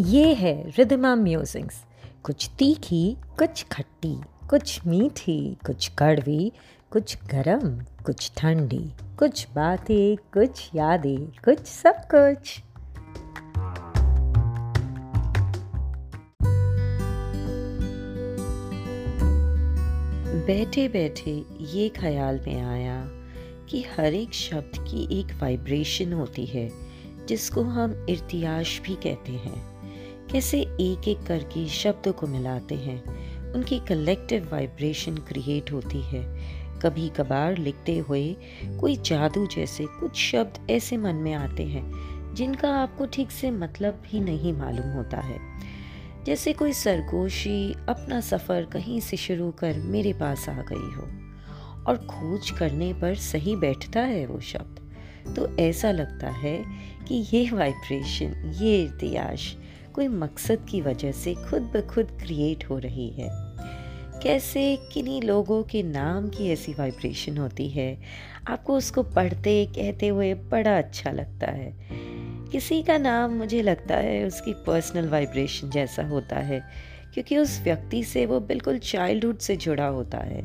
ये है रिदमा म्यूजिक्स कुछ तीखी, कुछ खट्टी, कुछ मीठी, कुछ कड़वी, कुछ गरम, कुछ ठंडी, कुछ बातें, कुछ यादें, कुछ सब कुछ। बैठे बैठे ये ख्याल में आया कि हर एक शब्द की एक वाइब्रेशन होती है, जिसको हम इर्तियाश भी कहते हैं। कैसे एक एक करके शब्दों को मिलाते हैं। उनकी कलेक्टिव वाइब्रेशन क्रिएट होती है। कभी कभार लिखते हुए कोई जादू जैसे कुछ शब्द ऐसे मन में आते हैं, जिनका आपको ठीक से मतलब ही नहीं मालूम होता है। जैसे कोई सरगोशी अपना सफ़र कहीं से शुरू कर मेरे पास आ गई हो, और खोज करने पर सही बैठता है वो शब्द तो ऐसा लगता है कि ये वाइब्रेशन ये इर्तियाश कोई मकसद की वजह से खुद ब खुद क्रिएट हो रही है। कैसे, किन्हीं लोगों के नाम की ऐसी वाइब्रेशन होती है? आपको उसको पढ़ते, कहते हुए बड़ा अच्छा लगता है। किसी का नाम मुझे लगता है उसकी पर्सनल वाइब्रेशन जैसा होता है, क्योंकि उस व्यक्ति से वो बिल्कुल चाइल्डहुड से जुड़ा होता है।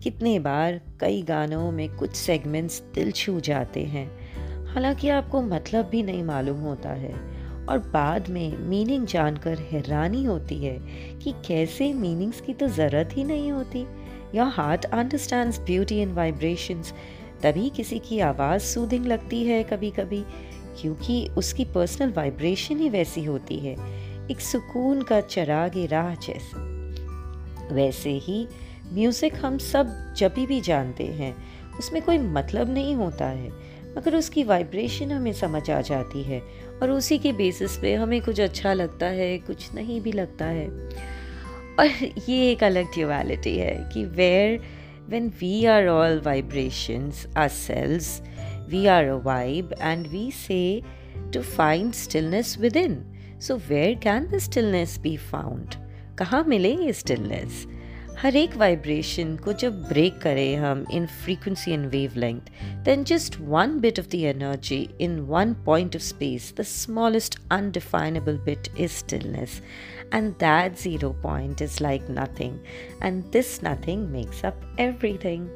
कितने बार कई गानों में कुछ सेगमेंट्स दिल छू जाते हैं। हालाँकि आपको मतलब भी नहीं मालूम होता है। और बाद में मीनिंग जानकर हैरानी होती है कि कैसे मीनिंग्स की तो ज़रूरत ही नहीं होती। Your heart understand beauty and vibrations तभी किसी की आवाज़ सूदिंग लगती है कभी कभी क्योंकि उसकी पर्सनल वाइब्रेशन ही वैसी होती है, एक सुकून का चराग राह जैसे। वैसे ही म्यूज़िक हम सब जब भी जानते हैं, उसमें कोई मतलब नहीं होता है। अगर उसकी वाइब्रेशन हमें समझ आ जाती है और उसी के बेसिस पे हमें कुछ अच्छा लगता है, कुछ नहीं भी लगता है। और ये एक अलग ड्यूअलिटी है कि where when we are all vibrations are cells we are a vibe and we say to find stillness within so where can the stillness be found कहाँ मिले ये स्टिलनेस हर एक वाइब्रेशन को जब ब्रेक करें हम in frequency and wavelength then just one bit of the energy in one point of space the smallest undefinable bit is stillness and that zero point is like nothing, and this nothing makes up everything.